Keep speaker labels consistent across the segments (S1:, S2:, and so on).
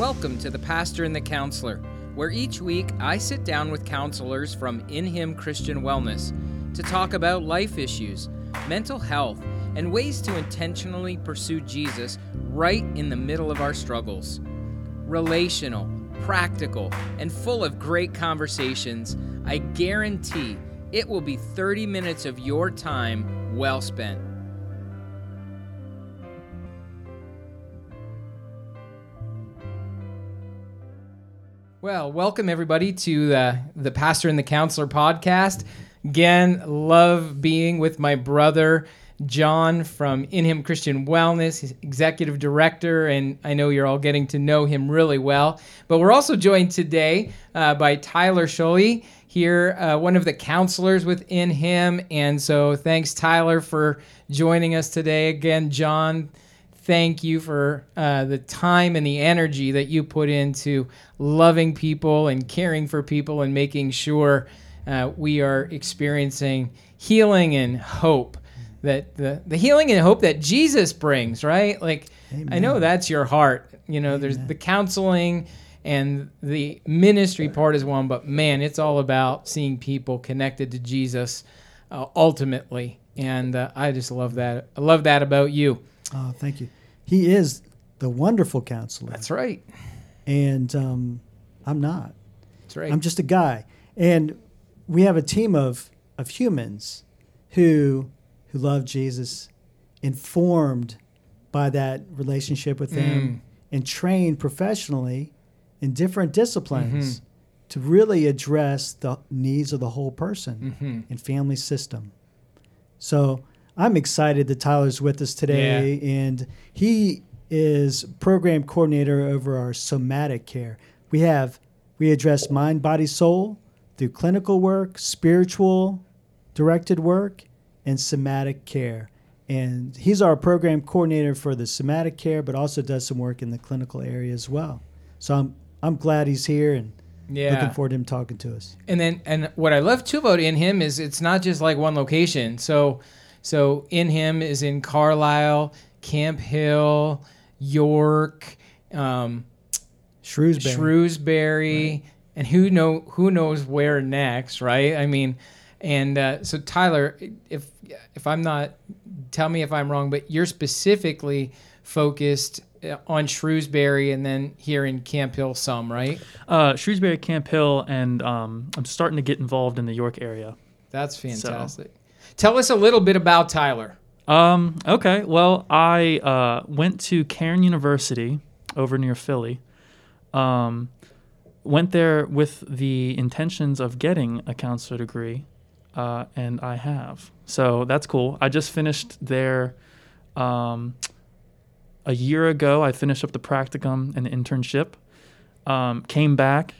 S1: Welcome to The Pastor and the Counselor, where each week I sit down with counselors from In Him Christian Wellness to talk about life issues, mental health, and ways to intentionally pursue Jesus right in the middle of our struggles. Relational, practical, and full of great conversations, I guarantee it will be 30 minutes of your time well spent. Well, welcome everybody to the, the Pastor and the Counselor podcast. Again, love being with my brother Jon from In Him Christian Wellness, he's executive director, and I know you're all getting to know him really well. But we're also joined today uh, by Tyler Schuhly here, uh, one of the counselors with In Him. And so thanks, Tyler, for joining us today. Again, Jon, thank you for uh, the time and the energy that you put into loving people and caring for people and making sure uh, we are experiencing healing and hope that the, the healing and hope that jesus brings right like Amen. i know that's your heart you know Amen. there's the counseling and the ministry part is one but man it's all about seeing people connected to jesus uh, ultimately and uh, i just love that i love that about you
S2: oh thank you he is the wonderful counselor.
S1: That's right.
S2: And um, I'm not.
S1: That's right.
S2: I'm just a guy. And we have a team of, of humans who who love Jesus, informed by that relationship with him, mm. and trained professionally in different disciplines mm-hmm. to really address the needs of the whole person mm-hmm. and family system. So I'm excited that Tyler's with us today, yeah. and he is program coordinator over our somatic care. We have we address mind, body, soul through clinical work, spiritual directed work, and somatic care. And he's our program coordinator for the somatic care, but also does some work in the clinical area as well. So I'm I'm glad he's here and yeah. looking forward to him talking to us.
S1: And then and what I love too about in him is it's not just like one location. So so in him is in Carlisle, Camp Hill, York, um,
S2: Shrewsbury,
S1: Shrewsbury, right. and who know who knows where next, right? I mean, and uh, so Tyler, if if I'm not, tell me if I'm wrong, but you're specifically focused uh, on Shrewsbury and then here in Camp Hill some, right?
S3: Uh, Shrewsbury, Camp Hill, and um, I'm starting to get involved in the York area.
S1: That's fantastic. So. Tell us a little bit about Tyler.
S3: Um, okay. Well, I uh, went to Cairn University over near Philly. Um, went there with the intentions of getting a counselor degree, uh, and I have. So that's cool. I just finished there um, a year ago. I finished up the practicum and the internship. Um, came back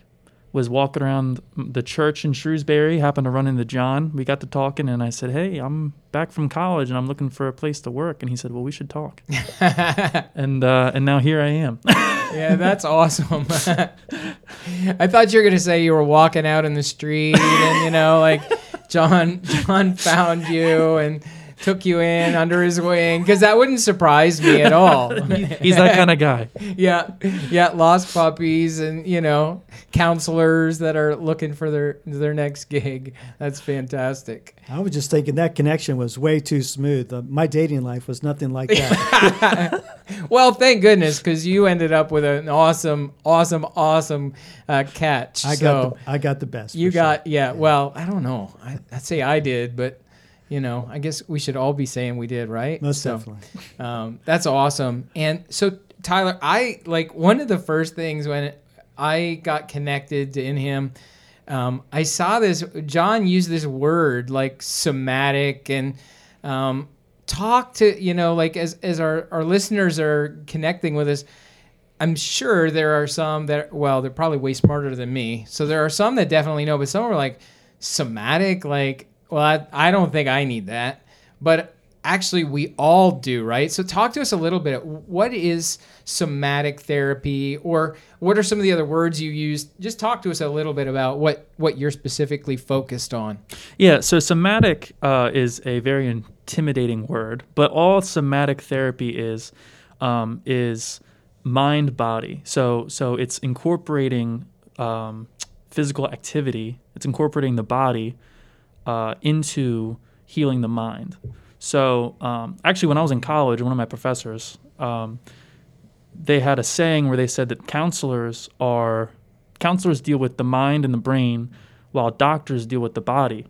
S3: was walking around the church in Shrewsbury, happened to run into Jon. We got to talking, and I said, Hey, I'm back from college and I'm looking for a place to work. And he said, Well, we should talk. and uh, and now here I am.
S1: yeah, that's awesome. I thought you were going to say you were walking out in the street and, you know, like Jon, Jon found you and took you in under his wing because that wouldn't surprise me at all.
S3: He's that kind of guy.
S1: yeah, yeah, lost puppies and you know counselors that are looking for their their next gig. That's fantastic.
S2: I was just thinking that connection was way too smooth. Uh, my dating life was nothing like that.
S1: well, thank goodness because you ended up with an awesome, awesome, awesome uh, catch.
S2: I so got the, I got the best.
S1: You got sure. yeah, yeah. Well, I don't know. I, I'd say I did, but you know, I guess we should all be saying we did, right?
S2: Most so, definitely.
S1: Um, that's awesome. And so, Tyler, I like one of the first things when I got connected to in him. Um, I saw this. Jon used this word like somatic and um, talk to you know like as as our our listeners are connecting with us. I'm sure there are some that well they're probably way smarter than me. So there are some that definitely know, but some are like somatic like well, I, I don't think I need that, but actually we all do, right? So talk to us a little bit. What is somatic therapy, or what are some of the other words you use? Just talk to us a little bit about what what you're specifically focused on.
S3: Yeah, so somatic uh, is a very intimidating word, but all somatic therapy is um, is mind body. So so it's incorporating um, physical activity. It's incorporating the body uh, into healing the mind. So um, actually, when I was in college, one of my professors um, they had a saying where they said that counselors are counselors deal with the mind and the brain, while doctors deal with the body.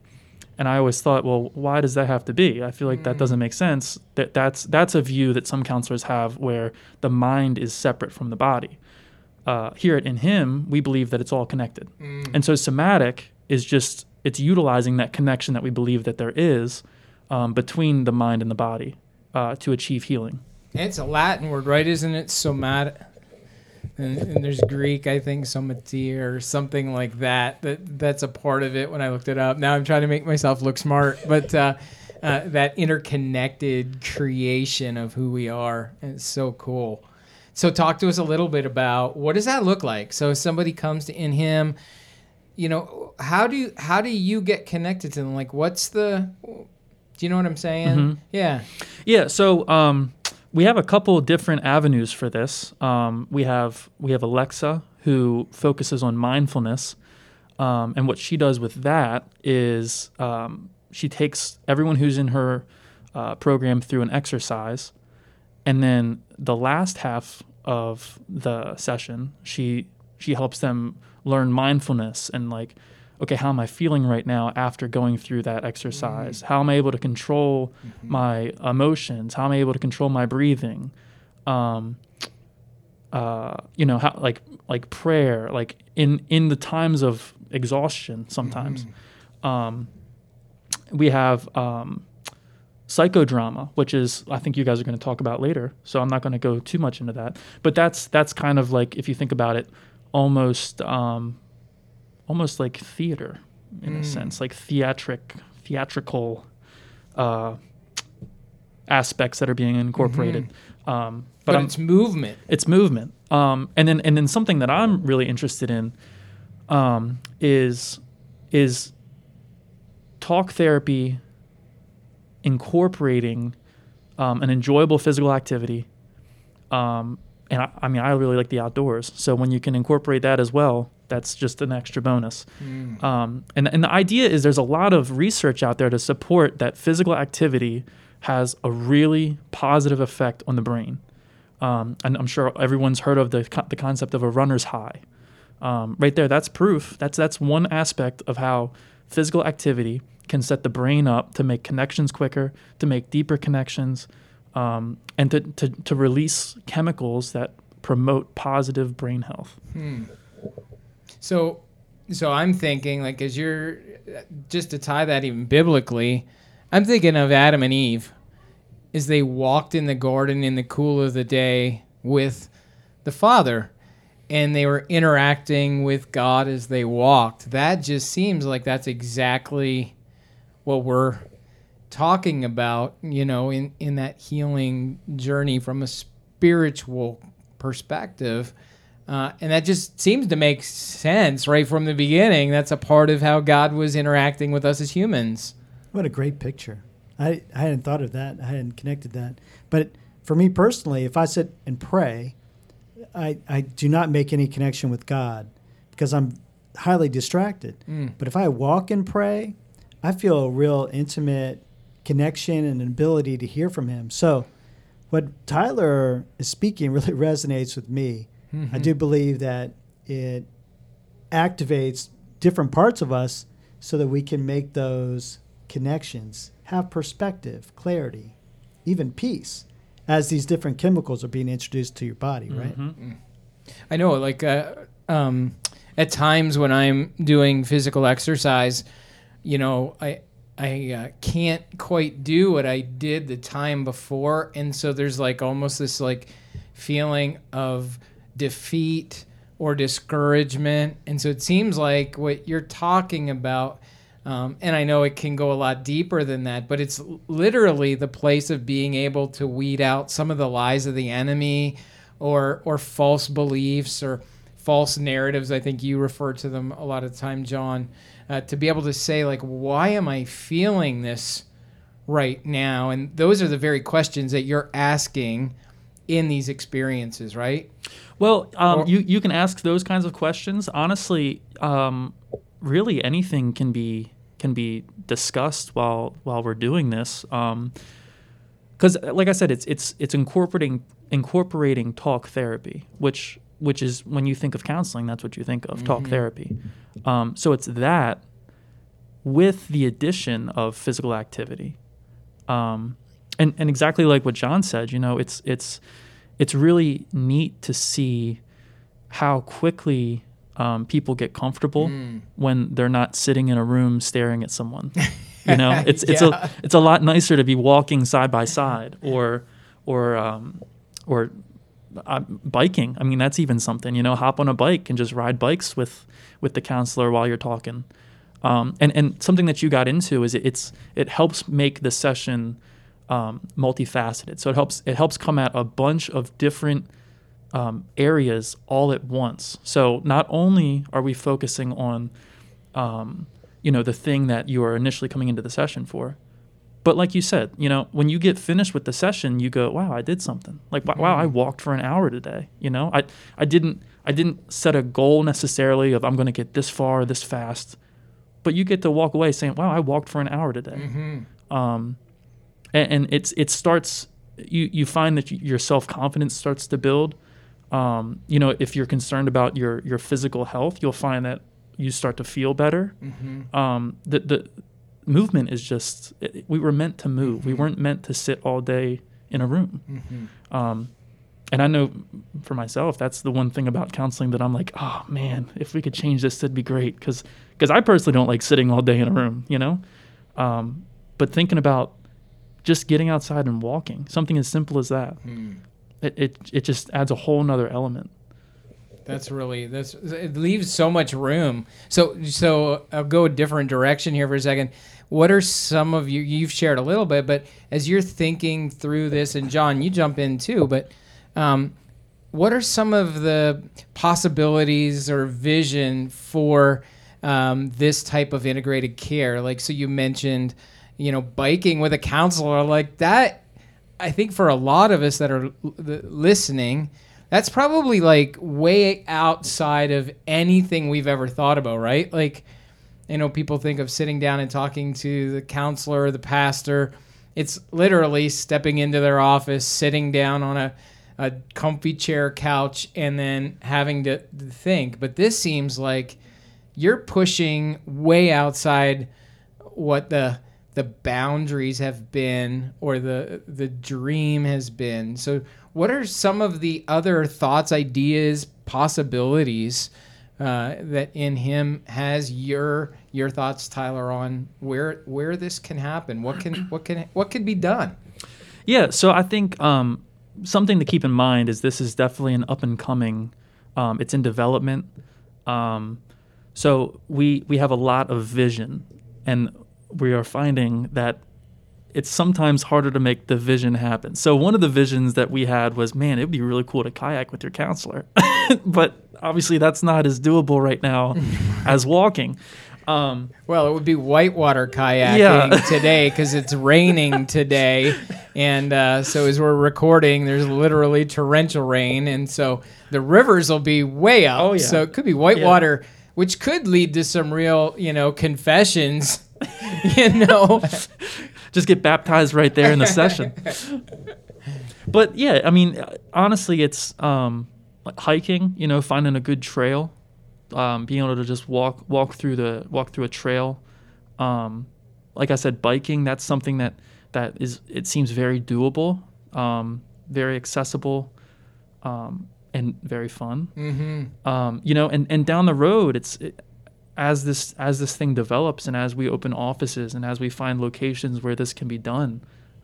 S3: And I always thought, well, why does that have to be? I feel like that doesn't make sense. That that's that's a view that some counselors have where the mind is separate from the body. Uh, here at In Him, we believe that it's all connected, and so somatic is just it's utilizing that connection that we believe that there is um, between the mind and the body uh, to achieve healing.
S1: It's a Latin word, right? Isn't it somatic? And, and there's Greek, I think, somatia or something like that. That that's a part of it. When I looked it up, now I'm trying to make myself look smart, but uh, uh, that interconnected creation of who we are, it's so cool. So, talk to us a little bit about what does that look like. So, somebody comes to in Him, you know, how do you, how do you get connected to them? Like, what's the do you know what I'm saying? Yeah.
S3: Yeah, so um, we have a couple different avenues for this. Um, we have we have Alexa who focuses on mindfulness, um, and what she does with that is um, she takes everyone who's in her uh, program through an exercise, and then the last half of the session, she she helps them learn mindfulness and like okay, how am I feeling right now after going through that exercise? How am I able to control my emotions? How am I able to control my breathing? Um, uh, you know, how like like prayer, like in in the times of exhaustion, sometimes. Um, we have um, psychodrama, which is I think you guys are going to talk about later. So I'm not going to go too much into that. But that's that's kind of like if you think about it, almost um, almost like theater in a sense, like theatric theatrical uh, aspects that are being incorporated. Um,
S1: But,
S3: but
S1: it's movement.
S3: it's movement. Um, and then and then something that I'm really interested in um, is is talk therapy incorporating um, an enjoyable physical activity. And I, I mean, I really like the outdoors. So when you can incorporate that as well, that's just an extra bonus. Um, and, and the idea is there's a lot of research out there to support that physical activity has a really positive effect on the brain. Um, and I'm sure everyone's heard of the, co- the concept of a runner's high. Um, right there, that's proof. That's that's one aspect of how physical activity can set the brain up to make connections quicker, to make deeper connections, um, and to, to, to release chemicals that promote positive brain health.
S1: So, so I'm thinking like as you're just to tie that even biblically, I'm thinking of Adam and Eve as they walked in the garden in the cool of the day with the Father and they were interacting with God as they walked. That just seems like that's exactly what we're talking about, you know, in, in that healing journey from a spiritual perspective. Uh, and that just seems to make sense right from the beginning. That's a part of how God was interacting with us as humans.
S2: What a great picture. I, I hadn't thought of that. I hadn't connected that. But for me personally, if I sit and pray, I, I do not make any connection with God because I'm highly distracted. But if I walk and pray, I feel a real intimate connection and an ability to hear from Him. So, what Tyler is speaking really resonates with me. I do believe that it activates different parts of us so that we can make those connections, have perspective, clarity, even peace as these different chemicals are being introduced to your body, right?
S1: I know, like, uh, um, at times when I'm doing physical exercise, you know, I I uh, can't quite do what I did the time before, and so there's like almost this like feeling of defeat or discouragement, and so it seems like what you're talking about. Um, and I know it can go a lot deeper than that, but it's literally the place of being able to weed out some of the lies of the enemy or or false beliefs or false narratives. I think you refer to them a lot of time, Jon. Uh, to be able to say like, why am I feeling this right now? And those are the very questions that you're asking in these experiences, right?
S3: Well, um,
S1: Or-
S3: you you can ask those kinds of questions. Honestly, um, really anything can be can be discussed while while we're doing this. Because, like I said, it's it's it's incorporating incorporating talk therapy, which which is when you think of counseling, that's what you think of talk therapy. Um, so it's that with the addition of physical activity. Um, and, and exactly like what Jon said, you know, it's it's it's really neat to see how quickly um, people get comfortable
S1: Mm.
S3: when they're not sitting in a room staring at someone. You know, it's it's
S1: Yeah.
S3: a it's a lot nicer to be walking side by side or or um, or uh, biking. I mean, that's even something. You know, hop on a bike and just ride bikes with with the counselor while you're talking. Um, and and something that you got into is it, it's it helps make the session um, multifaceted. So it helps it helps come at a bunch of different um, areas all at once. So not only are we focusing on um, you know the thing that you are initially coming into the session for, but like you said, you know when you get finished with the session, you go, wow, I did something. Like wow, wow I walked for an hour today. You know, I I didn't I didn't set a goal necessarily of I'm going to get this far this fast, but you get to walk away saying, wow, I walked for an hour today
S1: Mm-hmm.
S3: um, and, and it's it starts you you find that your self confidence starts to build. Um, you know, if you're concerned about your your physical health, you'll find that you start to feel better.
S1: Mm-hmm.
S3: Um, the the movement is just it, we were meant to move. We weren't meant to sit all day in a room.
S1: Mm-hmm.
S3: Um, and I know for myself, that's the one thing about counseling that I'm like, oh man, if we could change this, that'd be great. Because because I personally don't like sitting all day in a room, you know. Um, but thinking about just getting outside and walking, something as simple as that,
S1: Hmm.
S3: it it, it just adds a whole nother element.
S1: That's really that's it leaves so much room. So so I'll go a different direction here for a second. What are some of you you've shared a little bit, but as you're thinking through this, and Jon, you jump in too, but um, what are some of the possibilities or vision for um, this type of integrated care? Like, so you mentioned, you know, biking with a counselor, like that. I think for a lot of us that are listening, that's probably like way outside of anything we've ever thought about, right? Like, you know, people think of sitting down and talking to the counselor or the pastor. It's literally stepping into their office, sitting down on a, a comfy chair couch, and then having to think. But this seems like you're pushing way outside what the the boundaries have been or the the dream has been. So what are some of the other thoughts, ideas, possibilities uh, that in him has your your thoughts, Tyler, on where where this can happen? What can what can what can be done?
S3: Yeah, so I think um, something to keep in mind is this is definitely an up and coming. Um, it's in development. Um, so we we have a lot of vision, and we are finding that it's sometimes harder to make the vision happen. So one of the visions that we had was, man, it'd be really cool to kayak with your counselor, but obviously that's not as doable right now as walking. Um,
S1: Well, it would be whitewater kayaking
S3: Yeah.
S1: today because it's raining today, and uh, so as we're recording, there's literally torrential rain, and so the rivers will be way up.
S3: Oh, yeah.
S1: So it could be whitewater, which could lead to some real, you know, confessions. you know,
S3: just get baptized right there in the session. But yeah, I mean, honestly, it's um, like hiking. You know, finding a good trail, um, being able to just walk walk through the walk through a trail. Um, like I said, biking. That's something that that is it seems very doable, um, very accessible, um, and very fun.
S1: mm-hmm.
S3: Um, you know, and, and down the road, it's it, as this as this thing develops and as we open offices and as we find locations where this can be done,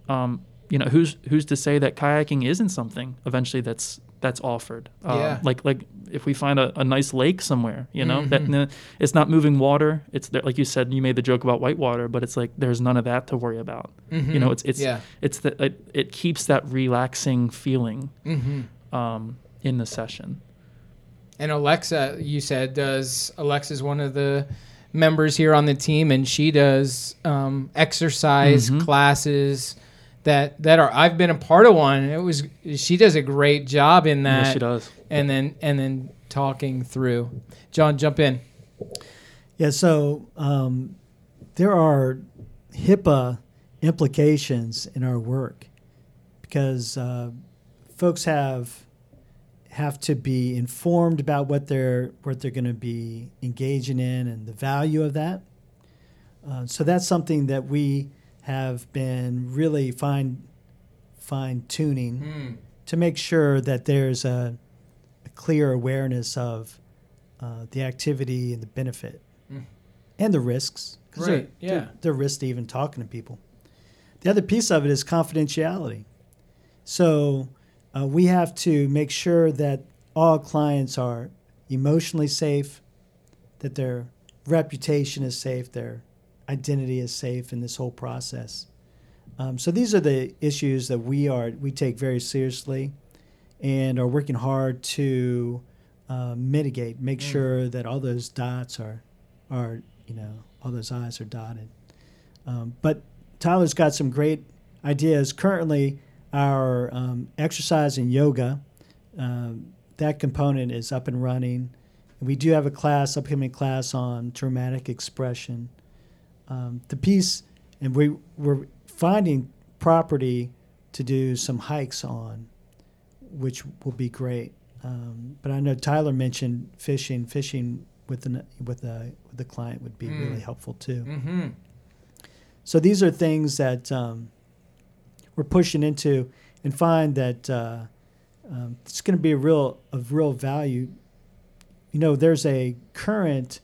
S3: um, you know, who's who's to say that kayaking isn't something eventually that's that's offered? Um,
S1: Yeah.
S3: Like like if we find a, a nice lake somewhere, you know,
S1: Mhm.
S3: that it's not moving water. It's there, like you said, you made the joke about whitewater, but it's like there's none of that to worry about. You know, it's it's
S1: yeah.
S3: it's that it, it keeps that relaxing feeling
S1: Mm-hmm.
S3: um, in the session.
S1: And Alexa, you said, does Alexa's one of the members here on the team, and she does um, exercise
S3: Mhm.
S1: classes, that that are I've been a part of one. It was she does a great job in that.
S3: Yeah, she does.
S1: And then and then talking through. Jon, jump in.
S2: Yeah, so um, there are HIPAA implications in our work because uh, folks have have to be informed about what they're what they're going to be engaging in and the value of that. Uh, so that's something that we have been really fine fine tuning
S1: Mm.
S2: to make sure that there's a, a clear awareness of uh, the activity and the benefit
S1: Mm.
S2: and the risks.
S1: Right,
S2: They're,
S1: yeah.
S2: they're, they're risks to even talking to people. The other piece of it is confidentiality. So uh, we have to make sure that all clients are emotionally safe, that their reputation is safe, their identity is safe in this whole process. Um, so these are the issues that we are we take very seriously, and are working hard to uh, mitigate, make
S1: Mm.
S2: sure that all those dots are are you know all those i's are dotted. Um, but Tyler's got some great ideas. Currently, our um, exercise and yoga um, that component is up and running. And we do have a class, upcoming class on dramatic expression. Um, the piece, and we we're finding property to do some hikes on, which will be great. Um, but I know Tyler mentioned fishing. Fishing with an with a with a client would be
S1: Mm.
S2: really helpful too.
S1: Mm-hmm.
S2: So these are things that um, we're pushing into, and find that uh, um, it's going to be a real of real value. You know, there's a current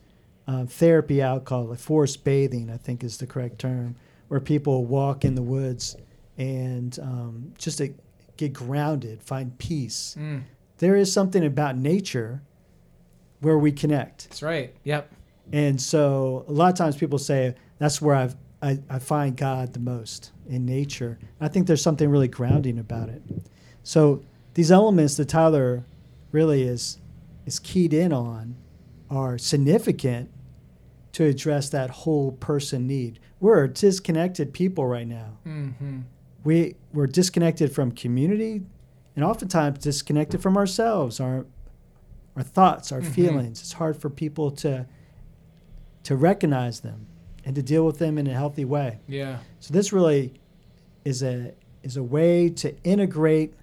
S2: uh, therapy out called like forest bathing. I think is the correct term, where people walk in the woods and um, just to get grounded, find peace.
S1: Mm.
S2: There is something about nature where we connect.
S1: That's right. Yep.
S2: And so a lot of times people say that's where I've, I, I find God the most in nature. I think there's something really grounding about it. So these elements that Tyler really is is keyed in on are significant to address that whole person need. We're a disconnected people right now.
S1: Mm-hmm.
S2: We we're disconnected from community and oftentimes disconnected from ourselves, our our thoughts, our
S1: Mhm.
S2: feelings. It's hard for people to to recognize them and to deal with them in a healthy way.
S1: Yeah.
S2: So this really is a is a way to integrate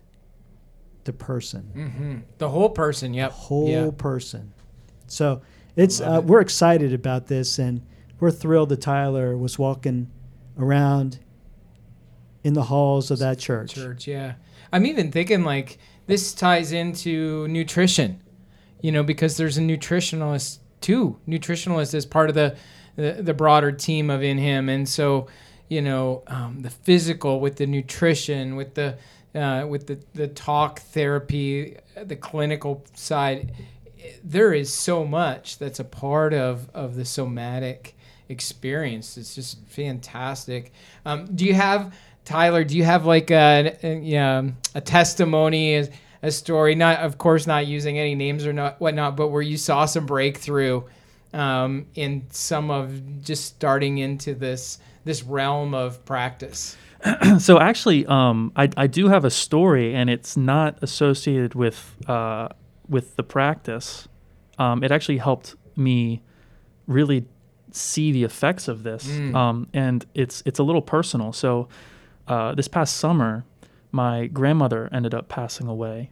S2: the person,
S1: Mm-hmm. The whole person.
S2: the
S1: Yep.
S2: whole
S1: Yeah.
S2: person. So it's uh,
S1: it.
S2: we're excited about this and we're thrilled that Tyler was walking around in the halls of that church.
S1: church yeah i'm even thinking like this ties into nutrition you know because there's a nutritionalist too nutritionalist is part of the the, the broader team of in him. And so you know um, the physical with the nutrition with the uh, with the, the talk therapy the clinical side there is so much that's a part of of the somatic experience. It's just fantastic. Um, do you have tyler do you have like a, a, a testimony a, a story? Not of course not using any names or not whatnot but where you saw some breakthrough um, in some of just starting into this this realm of practice
S3: so actually, um, I, I do have a story, and it's not associated with uh, with the practice. Um, it actually helped me really see the effects of this,
S1: Mm.
S3: um, and it's it's a little personal. So uh, this past summer, my grandmother ended up passing away,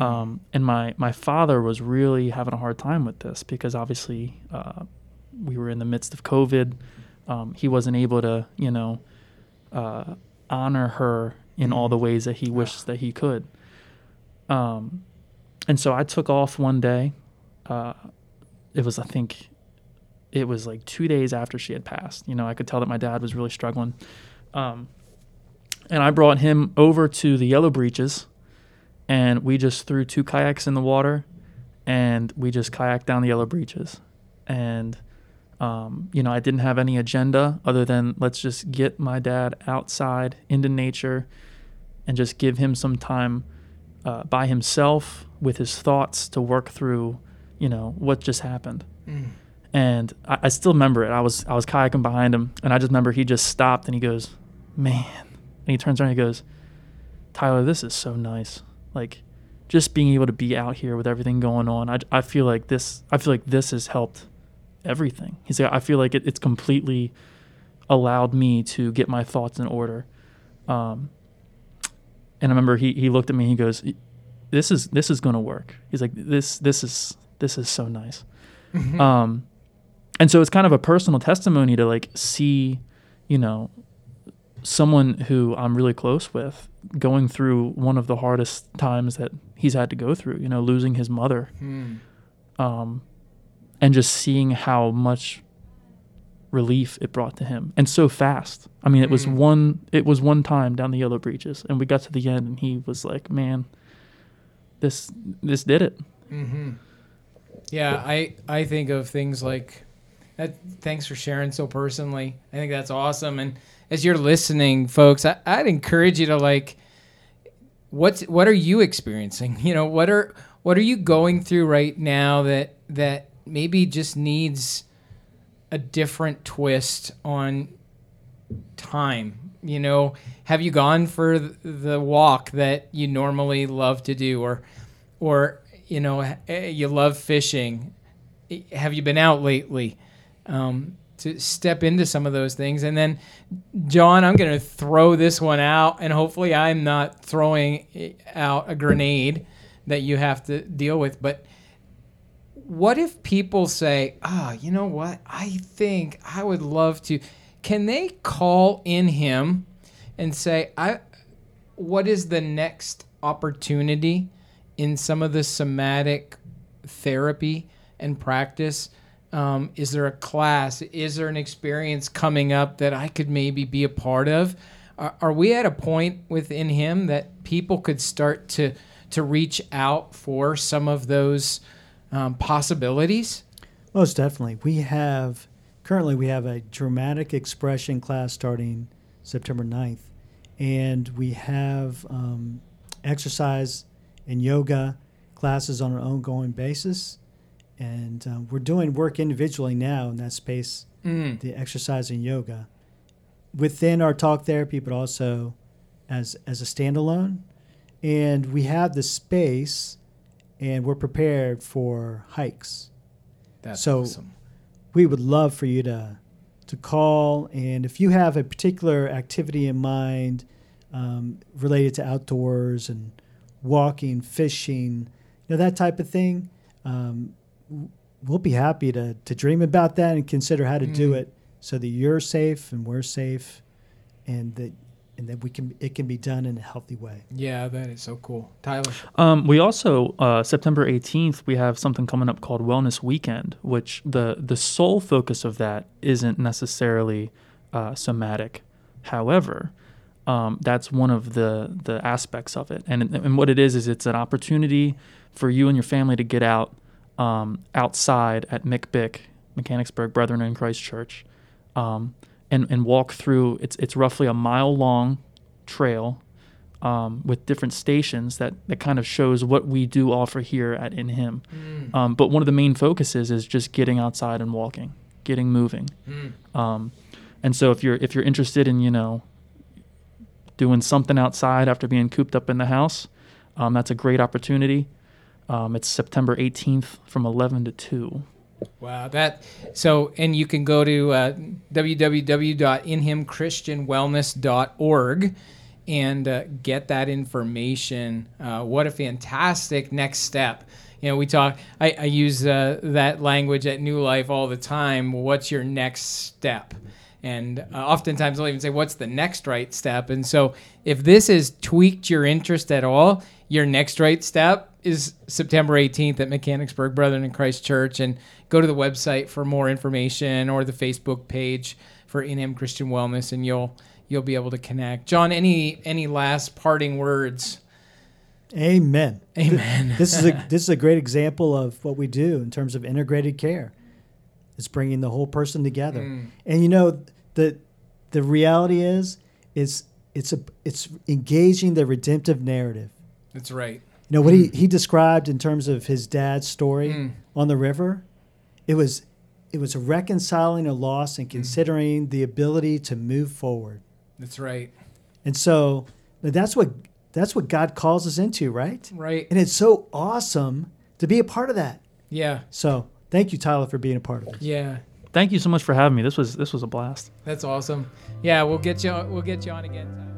S3: um, and my my father was really having a hard time with this because obviously uh, we were in the midst of COVID. Um, he wasn't able to, you know, uh, honor her in all the ways that he wished that he could. Um, and so I took off one day. Uh, it was, I think, it was like two days after she had passed. You know, I could tell that my dad was really struggling. Um, and I brought him over to the Yellow Breeches, and we just threw two kayaks in the water, and we just kayaked down the Yellow Breeches. And um, you know, I didn't have any agenda other than let's just get my dad outside into nature and just give him some time uh, by himself with his thoughts to work through, you know, what just happened.
S1: Mm.
S3: And I, I still remember it. I was I was kayaking behind him, and I just remember he just stopped and he goes, "Man," and he turns around and he goes, Tyler, this is so nice. Like, just being able to be out here with everything going on, I, I feel like this. I feel like this has helped everything. He's like, I feel like it, it's completely allowed me to get my thoughts in order. Um, and I remember he, he looked at me. He goes, "This is this is going to work." He's like, "This this is this is so nice." Um, and so it's kind of a personal testimony to like see, you know, someone who I'm really close with going through one of the hardest times that he's had to go through. You know, losing his mother,
S1: Hmm.
S3: um, and just seeing how much relief it brought to him, and so fast. I mean, it was
S1: Mm.
S3: one. It was one time down the Yellow Breeches, and we got to the end, and he was like, "Man, this this did it."
S1: Mm-hmm. Yeah, I I think of things like that. Thanks for sharing so personally. I think that's awesome. And as you're listening, folks, I, I'd encourage you to like, what's what are you experiencing? You know, what are what are you going through right now that that maybe just needs a different twist on time you know have you gone for the walk that you normally love to do or or you know eh, you love fishing Eh, have you been out lately um, to step into some of those things and then jon i'm going to throw this one out and hopefully i'm not throwing out a grenade that you have to deal with but what if people say, ah, you know what? I think I would love to. Can they call in him and say, I, what is the next opportunity in some of the somatic therapy and practice? Um, is there a class? Is there an experience coming up that I could maybe be a part of? Are, are we at a point with In Him that people could start to to reach out for some of those um, possibilities?
S2: Most definitely. We have currently we have a dramatic expression class starting September 9th, and we have um, exercise and yoga classes on an ongoing basis. And um, we're doing work individually now in that space,
S1: Mm.
S2: the exercise and yoga, within our talk therapy, but also as as a standalone. And we have the space, and we're prepared for hikes
S1: That's
S2: So-
S1: awesome.
S2: we would love for you to to call and if you have a particular activity in mind um, related to outdoors and walking fishing you know that type of thing um, we'll be happy to to dream about that and consider how to do
S1: Mm.
S2: it so that you're safe and we're safe and that and that we can it can be done in a healthy way
S1: Yeah, that is so cool. Tyler.
S3: Um, we also uh, September 18th we have something coming up called Wellness Weekend, which the the sole focus of that isn't necessarily uh, somatic. However, um, that's one of the the aspects of it, and and what it is is it's an opportunity for you and your family to get out um, outside at MBIC Mechanicsburg Brethren in Christ Church. Um, and, and walk through it's it's roughly a mile long trail um, with different stations that, that kind of shows what we do offer here at In Him.
S1: Mm.
S3: Um, but one of the main focuses is just getting outside and walking, getting moving.
S1: Mm.
S3: Um, and so if you're if you're interested in you know doing something outside after being cooped up in the house, um, that's a great opportunity. Um, it's September 18th from 11 to 2.
S1: Wow, that so, and you can go to uh, www.inhimchristianwellness.org and uh, get that information. Uh, what a fantastic next step! You know, we talk. I, I use uh, that language at New Life all the time. What's your next step? And uh, oftentimes I'll even say, "What's the next right step?" And so, if this has tweaked your interest at all, your next right step is September 18th at Mechanicsburg Brethren in Christ Church, and go to the website for more information or the Facebook page for Him Christian Wellness, and you'll you'll be able to connect. Jon, any any last parting words?
S2: amen
S1: Amen.
S2: this is a this is a great example of what we do in terms of integrated care. It's bringing the whole person together,
S1: Mm.
S2: and you know the the reality is it's it's a it's engaging the redemptive narrative.
S1: That's right.
S2: You know what he, he described in terms of his dad's story
S1: Mm.
S2: on the river. It was it was reconciling a loss and considering the ability to move forward.
S1: That's right.
S2: And so that's what that's what God calls us into, right?
S1: Right.
S2: And it's so awesome to be a part of that.
S1: Yeah.
S2: So thank you, Tyler, for being a part of it.
S1: Yeah.
S3: Thank you so much for having me. This was this was a blast.
S1: That's awesome. Yeah, we'll get you. We'll get you on again.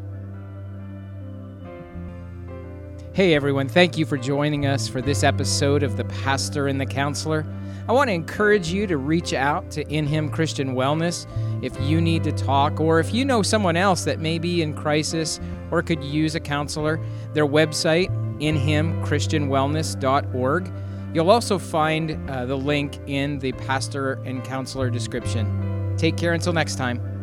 S1: Hey everyone, thank you for joining us for this episode of The Pastor and the Counselor. I want to encourage you to reach out to In Him Christian Wellness if you need to talk or if you know someone else that may be in crisis or could use a counselor. Their website, inhimchristianwellness.org. You'll also find uh, the link in the pastor and counselor description. Take care until next time.